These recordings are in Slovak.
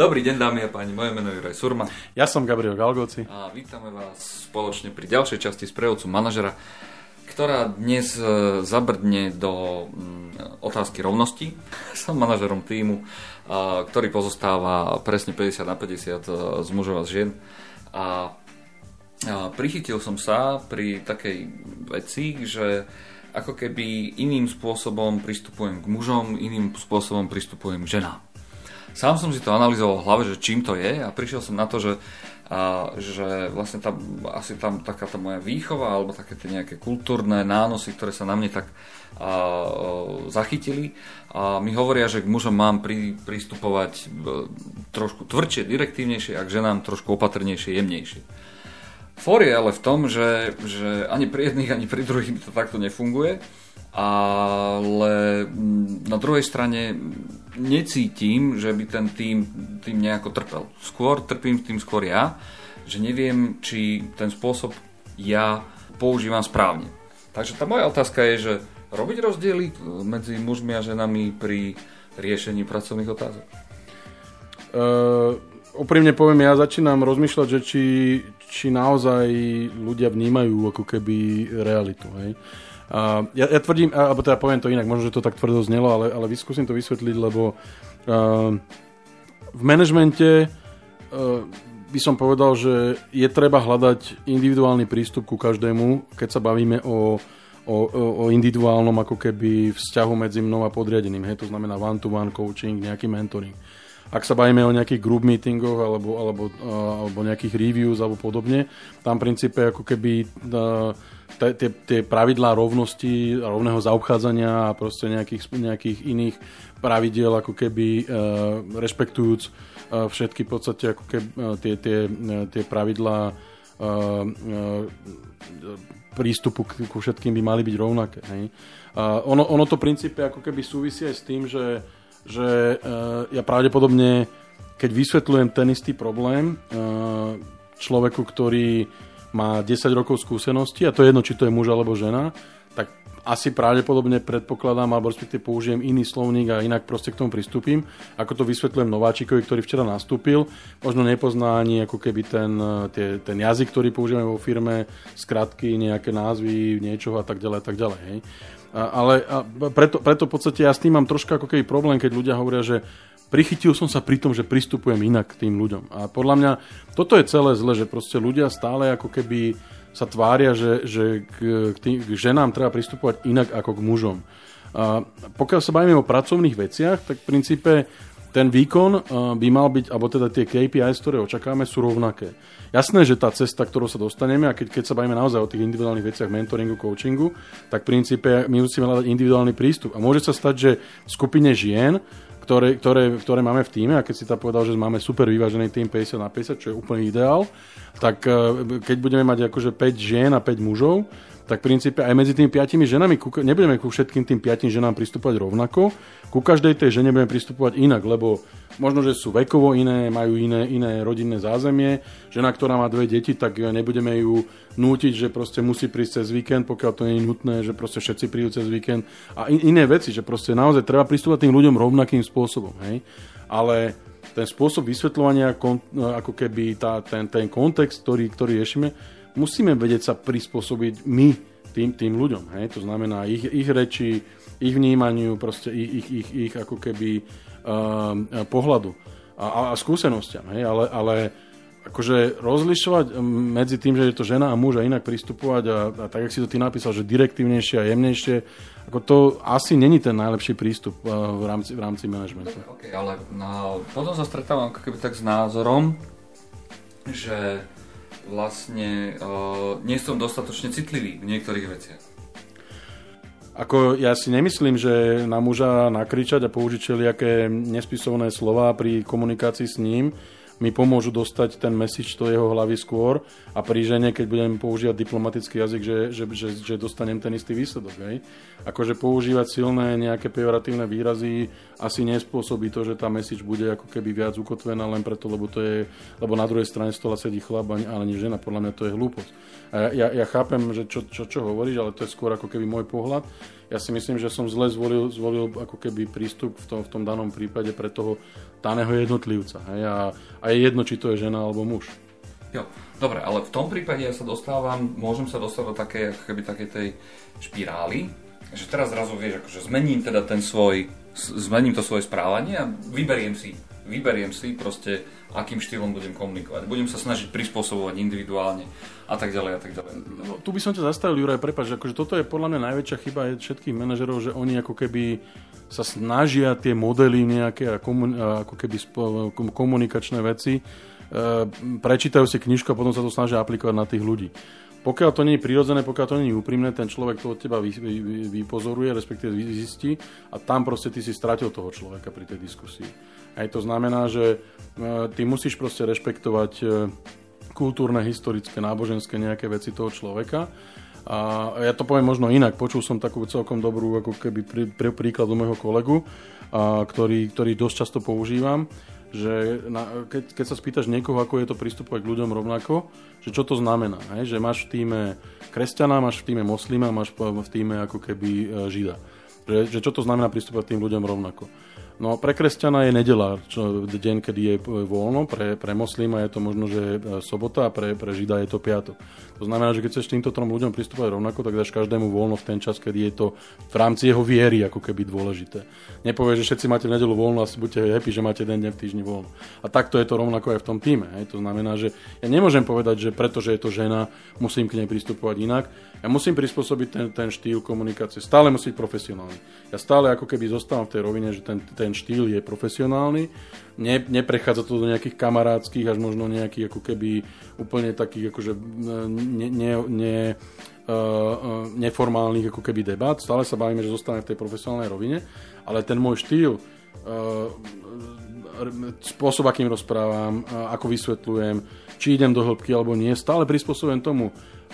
Dobrý deň, dámy a páni, moje meno je Juraj Surma. Ja som Gabriel Galgoci. A vítame vás spoločne pri ďalšej časti sprievodcu manažera, ktorá dnes e, zabrdne do mm, otázky rovnosti. Som manažerom týmu, ktorý pozostáva presne 50 na 50 e, z mužov a žien. A prichytil som sa pri takej veci, že ako keby iným spôsobom pristupujem k mužom, iným spôsobom pristupujem k ženám. Sám som si to analyzoval v hlave, že čím to je a prišiel som na to, že, a, že vlastne tá, asi tam taká tá moja výchova alebo také tie nejaké kultúrne nánosy, ktoré sa na mne tak a, a, zachytili a mi hovoria, že k mužom mám pri, pristupovať e, trošku tvrdšie, direktívnejšie a k ženám trošku opatrnejšie, jemnejšie. For je ale v tom, že, že ani pri jedných, ani pri druhých to takto nefunguje ale mm, na druhej strane necítim, že by ten tým, tým nejako trpel. Skôr trpím tým skôr ja, že neviem, či ten spôsob ja používam správne. Takže tá moja otázka je, že robiť rozdiely medzi mužmi a ženami pri riešení pracovných otázok? Uh, úprimne poviem, ja začínam rozmýšľať, že či, či naozaj ľudia vnímajú ako keby realitu. Hej? Uh, Uh, ja, ja tvrdím, alebo teda poviem to inak, možno, že to tak tvrdo znelo, ale, ale vyskúsim to vysvetliť, lebo uh, v manažmente uh, by som povedal, že je treba hľadať individuálny prístup ku každému, keď sa bavíme o, o, o individuálnom ako keby vzťahu medzi mnou a podriadeným. Hej, to znamená one-to-one coaching, nejaký mentoring. Ak sa bavíme o nejakých group meetingoch alebo, alebo, uh, alebo nejakých reviews alebo podobne, tam v princípe ako keby uh, tie, pravidlá rovnosti, rovného zaobchádzania a proste nejakých, nejakých iných pravidiel, ako keby uh, rešpektujúc všetky v podstate ako keby, tie, tie, tie pravidlá prístupu ku všetkým by mali byť rovnaké. Hej? Ono, ono to v princípe ako keby súvisí aj s tým, že, že uh, ja pravdepodobne, keď vysvetľujem ten istý problém uh, človeku, ktorý má 10 rokov skúsenosti, a to je jedno, či to je muž alebo žena, tak asi pravdepodobne predpokladám, alebo respektíve použijem iný slovník a inak proste k tomu pristúpim, ako to vysvetľujem nováčikovi, ktorý včera nastúpil. Možno nepozná ani ako keby ten, tie, ten jazyk, ktorý používame vo firme, skratky, nejaké názvy, niečoho a tak ďalej, tak ďalej. Hej. Ale a preto, preto v podstate ja s tým mám troška ako keby problém, keď ľudia hovoria, že prichytil som sa pri tom, že pristupujem inak k tým ľuďom. A podľa mňa toto je celé zle, že proste ľudia stále ako keby sa tvária, že, že k, k, tým, k ženám treba pristupovať inak ako k mužom. A pokiaľ sa bavíme o pracovných veciach, tak v princípe ten výkon by mal byť, alebo teda tie KPIs, ktoré očakáme, sú rovnaké. Jasné, že tá cesta, ktorú sa dostaneme, a keď, keď sa bavíme naozaj o tých individuálnych veciach mentoringu, coachingu, tak v princípe my musíme hľadať individuálny prístup. A môže sa stať, že v skupine žien ktoré, ktoré, ktoré máme v týme, a keď si tam povedal, že máme super vyvážený tým 50 na 50, čo je úplný ideál, tak e, keď budeme mať akože 5 žien a 5 mužov, tak v princípe aj medzi tými piatimi ženami nebudeme ku všetkým tým piatim ženám pristupovať rovnako. Ku každej tej žene budeme pristupovať inak, lebo možno, že sú vekovo iné, majú iné, iné rodinné zázemie. Žena, ktorá má dve deti, tak nebudeme ju nútiť, že proste musí prísť cez víkend, pokiaľ to nie je nutné, že proste všetci prídu cez víkend. A in, iné veci, že proste naozaj treba pristupovať tým ľuďom rovnakým spôsobom. Hej? Ale ten spôsob vysvetľovania, ako keby tá, ten, ten kontext, ktorý, ktorý riešime, musíme vedieť sa prispôsobiť my tým, tým ľuďom. Hej? To znamená ich, ich reči, ich vnímaniu, proste ich, ich, ich, ich ako keby uh, pohľadu a, a skúsenostiam. Hej? Ale, ale akože rozlišovať medzi tým, že je to žena a muž a inak pristupovať a, a tak, jak si to ty napísal, že direktívnejšie a jemnejšie, ako to asi není ten najlepší prístup uh, v rámci, v rámci manažmentu. Okay, ale no, potom sa stretávam ako keby tak s názorom, že vlastne uh, nie som dostatočne citlivý v niektorých veciach. Ako ja si nemyslím, že na muža nakričať a použiť všelijaké nespisovné slova pri komunikácii s ním mi pomôžu dostať ten message do jeho hlavy skôr a pri žene, keď budem používať diplomatický jazyk, že, že, že, že dostanem ten istý výsledok. Hej? Akože používať silné nejaké pejoratívne výrazy asi nespôsobí to, že tá message bude ako keby viac ukotvená len preto, lebo to je, lebo na druhej strane stola sedí chlap, ale nie žena. Podľa mňa to je hlúposť. A ja, ja chápem, že čo, čo, čo hovoríš, ale to je skôr ako keby môj pohľad. ja si myslím, že som zle zvolil, zvolil ako keby prístup v tom, v tom danom prípade pre toho daného jednotlivca. Hej? A, a je jedno, či to je žena alebo muž. Jo, dobre, ale v tom prípade ja sa dostávam, môžem sa dostať do takej, ako keby takej tej špirály, že teraz zrazu vieš, akože zmením teda ten svoj, zmením to svoje správanie a vyberiem si, vyberiem si proste, akým štýlom budem komunikovať. Budem sa snažiť prispôsobovať individuálne a tak ďalej a tak ďalej. No, tu by som ťa zastavil, Juraj, prepáč, akože toto je podľa mňa najväčšia chyba všetkých manažerov, že oni ako keby sa snažia tie modely nejaké a komun, ako keby komunikačné veci e, prečítajú si knižku a potom sa to snažia aplikovať na tých ľudí. Pokiaľ to nie je prirodzené, pokiaľ to nie je úprimné, ten človek to od teba vy, vy, vypozoruje, respektíve zistí a tam proste ty si stratil toho človeka pri tej diskusii. Aj to znamená, že e, ty musíš proste rešpektovať e, kultúrne, historické, náboženské nejaké veci toho človeka. A ja to poviem možno inak. Počul som takú celkom dobrú ako keby prí, prí, príklad u môjho kolegu, a, ktorý, ktorý dosť často používam že na, keď, keď sa spýtaš niekoho, ako je to pristupovať k ľuďom rovnako, že čo to znamená, hej? že máš v týme kresťana, máš v týme moslima, máš v týme ako keby e, žida. Že, že čo to znamená pristupovať tým ľuďom rovnako. No pre kresťana je nedela, čo, deň, kedy je voľno, pre, pre moslima je to možno, že sobota a pre, pre žida je to piatok. To znamená, že keď chceš týmto trom ľuďom pristupovať rovnako, tak dáš každému voľno v ten čas, kedy je to v rámci jeho viery ako keby dôležité. Nepovieš, že všetci máte v nedelu voľno a buďte happy, že máte jeden deň v týždni voľno. A takto je to rovnako aj v tom týme. Hej. To znamená, že ja nemôžem povedať, že pretože je to žena, musím k nej pristupovať inak. Ja musím prispôsobiť ten, ten štýl komunikácie. Stále musí byť profesionálny. Ja stále ako keby zostávam v tej rovine, že ten, ten štýl je profesionálny. Ne, neprechádza to do nejakých kamarádskych, až možno nejakých ako keby úplne takých akože ne, ne, ne, uh, neformálnych ako keby debat. Stále sa bavíme, že zostane v tej profesionálnej rovine, ale ten môj štýl, uh, spôsob, akým rozprávam, ako vysvetľujem, či idem do hĺbky alebo nie, stále prispôsobujem tomu,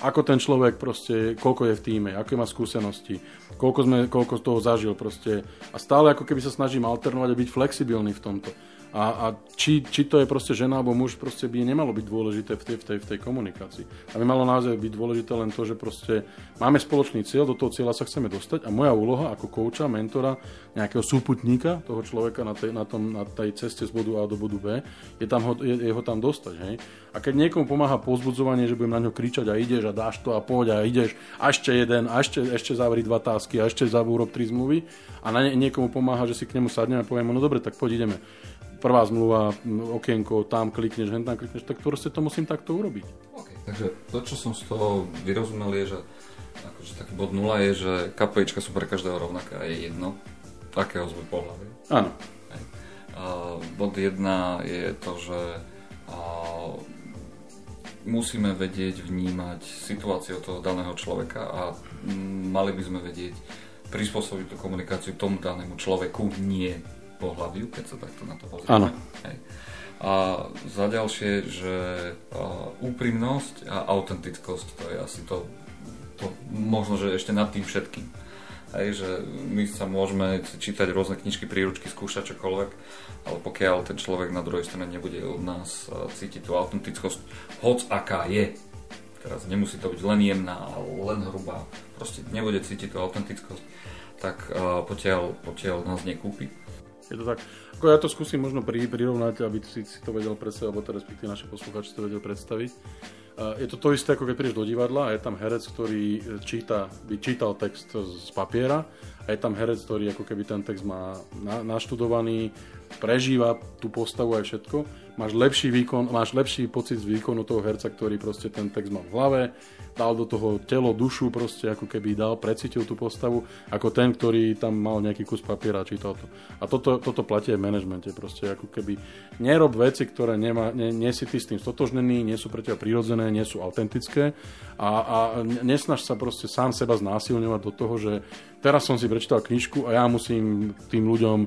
ako ten človek proste, koľko je v týme, aké má skúsenosti, koľko, sme, koľko toho zažil proste. A stále ako keby sa snažím alternovať a byť flexibilný v tomto. A, a či, či to je proste žena alebo muž, proste by nemalo byť dôležité v tej, v tej, v tej komunikácii. A by malo naozaj byť dôležité len to, že proste máme spoločný cieľ, do toho cieľa sa chceme dostať a moja úloha ako kouča, mentora, nejakého súputníka toho človeka na tej, na tom, na tej ceste z bodu A do bodu B, je, tam ho, je, je ho tam dostať. Hej? A keď niekomu pomáha pozbudzovanie, že budem na ňo kričať a ideš a dáš to a poď a ideš a ešte jeden a ešte, ešte zavri dva tásky a ešte zavúrob tri zmluvy a na niekomu pomáha, že si k nemu sadnem a poviem, no dobre, tak poď ideme prvá zmluva, okienko, tam klikneš, hen tam klikneš, tak proste to musím takto urobiť. Okay. Takže to, čo som z toho vyrozumel, je, že akože taký bod 0 je, že KPIčka sú pre každého rovnaké a je jedno, akého sme pohľavy. Áno. Uh, bod 1 je to, že uh, musíme vedieť vnímať situáciu toho daného človeka a mali by sme vedieť prispôsobiť tú komunikáciu tomu danému človeku, nie pohľaviu, keď sa takto na to pozrieme. Áno. A za ďalšie, že úprimnosť a autentickosť, to je asi to, to možno, že ešte nad tým všetkým. Hej, že my sa môžeme čítať rôzne knižky, príručky, skúšať čokoľvek, ale pokiaľ ten človek na druhej strane nebude od nás cítiť tú autentickosť, hoc aká je, teraz nemusí to byť len jemná, len hrubá, proste nebude cítiť tú autentickosť, tak uh, potiaľ, nás nekúpi. Je to tak. Ako ja to skúsim možno pri, prirovnať, aby si, si to vedel predstaviť, alebo to respektíve naše poslucháči to vedel predstaviť. Je to to isté, ako keď prídeš do divadla a je tam herec, ktorý číta, by čítal text z papiera a je tam herec, ktorý ako keby ten text má na, naštudovaný, prežíva tú postavu aj všetko. Máš lepší výkon, máš lepší pocit z výkonu toho herca, ktorý proste ten text má v hlave, dal do toho telo, dušu, proste ako keby dal, precítil tú postavu, ako ten, ktorý tam mal nejaký kus papiera a čítal to. A toto, toto platí aj v manažmente, proste ako keby nerob veci, ktoré nemá, nie, nie si ty s tým stotožnený, nie sú pre teba prirodzené, nie sú autentické. A, a nesnaž sa proste sám seba znásilňovať do toho, že teraz som si prečítal knižku a ja musím tým ľuďom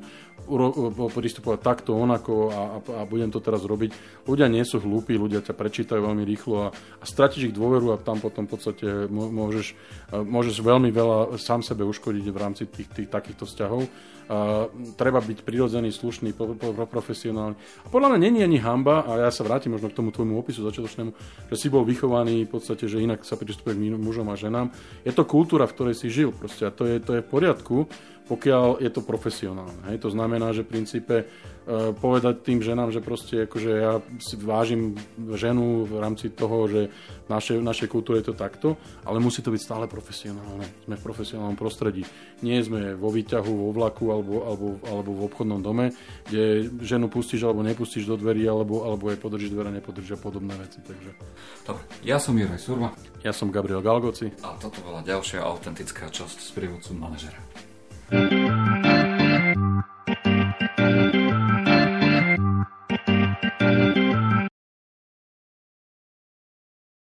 pristupovať takto, onako a, a, a budem to teraz robiť. Ľudia nie sú hlúpi, ľudia ťa prečítajú veľmi rýchlo a, a stratíš ich dôveru a tam potom v podstate môžeš, môžeš veľmi veľa sám sebe uškodiť v rámci tých, tých takýchto vzťahov. Uh, treba byť prirodzený, slušný, pro, pro, pro, profesionálny. A podľa mňa není ani hamba, a ja sa vrátim možno k tomu tvojmu opisu začiatočnému, že si bol vychovaný v podstate, že inak sa pristupuje k mužom a ženám. Je to kultúra, v ktorej si žil. Proste, a to je, to je v poriadku, pokiaľ je to profesionálne. Hej? To znamená, že v princípe e, povedať tým ženám, že proste akože ja si vážim ženu v rámci toho, že v našej, v našej kultúre je to takto, ale musí to byť stále profesionálne. Sme v profesionálnom prostredí. Nie sme vo výťahu, vo vlaku alebo, alebo, alebo v obchodnom dome, kde ženu pustíš alebo nepustíš do dverí, alebo, alebo jej podržíš dvere, nepodržíš a podobné veci. Takže... Dobre, ja som Juraj Surma. Ja som Gabriel Galgoci. A toto bola ďalšia autentická časť z prievodcu manažera. Thank you.